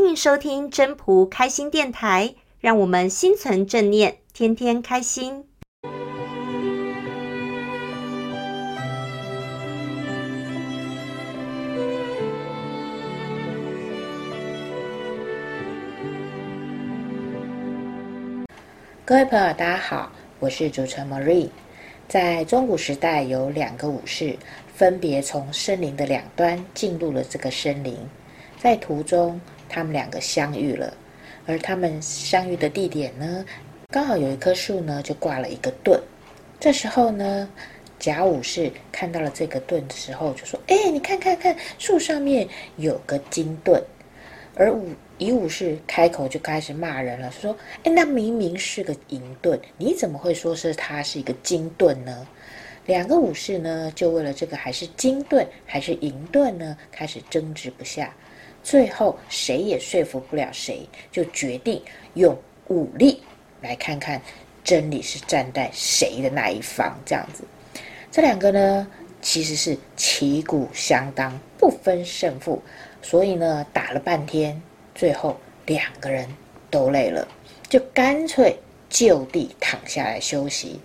欢迎收听真朴开心电台，让我们心存正念，天天开心。各位朋友，大家好，我是主持人 Marie。在中古时代，有两个武士，分别从森林的两端进入了这个森林。在途中，他们两个相遇了，而他们相遇的地点呢，刚好有一棵树呢，就挂了一个盾。这时候呢，甲武士看到了这个盾的时候，就说：“哎，你看看看，树上面有个金盾。”而武乙武士开口就开始骂人了，说：“哎，那明明是个银盾，你怎么会说是它是一个金盾呢？”两个武士呢，就为了这个还是金盾还是银盾呢，开始争执不下。最后谁也说服不了谁，就决定用武力来看看真理是站在谁的那一方。这样子，这两个呢，其实是旗鼓相当，不分胜负。所以呢，打了半天，最后两个人都累了，就干脆就地躺下来休息。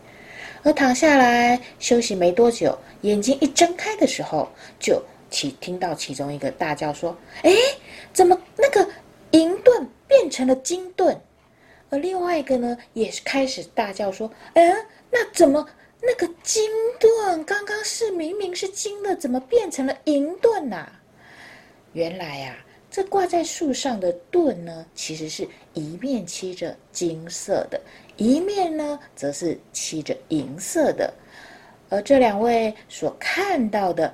而躺下来休息没多久，眼睛一睁开的时候，就其听到其中一个大叫说：“哎，怎么那个银盾变成了金盾？”而另外一个呢，也是开始大叫说：“哎，那怎么那个金盾刚刚是明明是金的，怎么变成了银盾呐？”原来、啊，这挂在树上的盾呢，其实是一面漆着金色的，一面呢则是漆着银色的。而这两位所看到的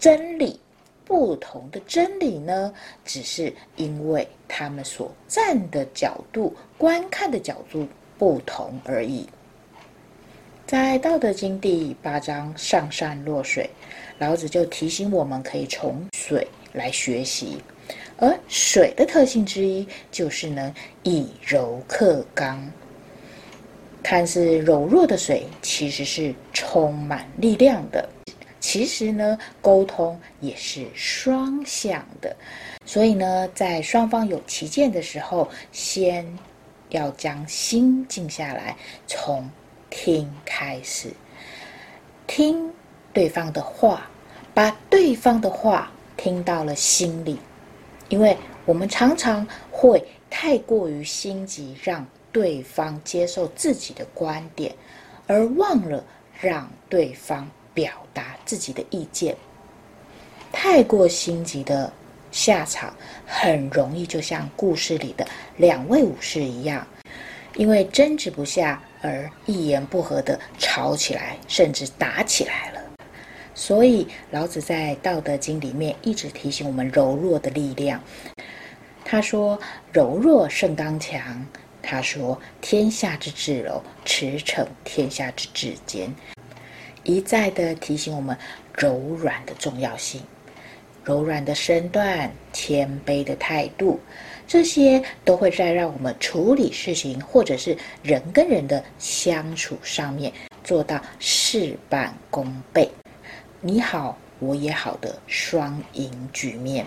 真理，不同的真理呢，只是因为他们所站的角度、观看的角度不同而已。在《道德经》第八章“上善若水”，老子就提醒我们，可以从水。来学习，而水的特性之一就是能以柔克刚。看似柔弱的水，其实是充满力量的。其实呢，沟通也是双向的。所以呢，在双方有歧见的时候，先要将心静下来，从听开始，听对方的话，把对方的话。听到了心里，因为我们常常会太过于心急，让对方接受自己的观点，而忘了让对方表达自己的意见。太过心急的下场，很容易就像故事里的两位武士一样，因为争执不下而一言不合的吵起来，甚至打起来了。所以，老子在《道德经》里面一直提醒我们柔弱的力量。他说：“柔弱胜刚强。”他说：“天下之至柔，驰骋天下之至坚。”一再的提醒我们柔软的重要性，柔软的身段、谦卑的态度，这些都会在让我们处理事情或者是人跟人的相处上面做到事半功倍。你好，我也好的双赢局面。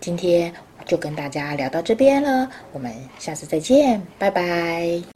今天就跟大家聊到这边了，我们下次再见，拜拜。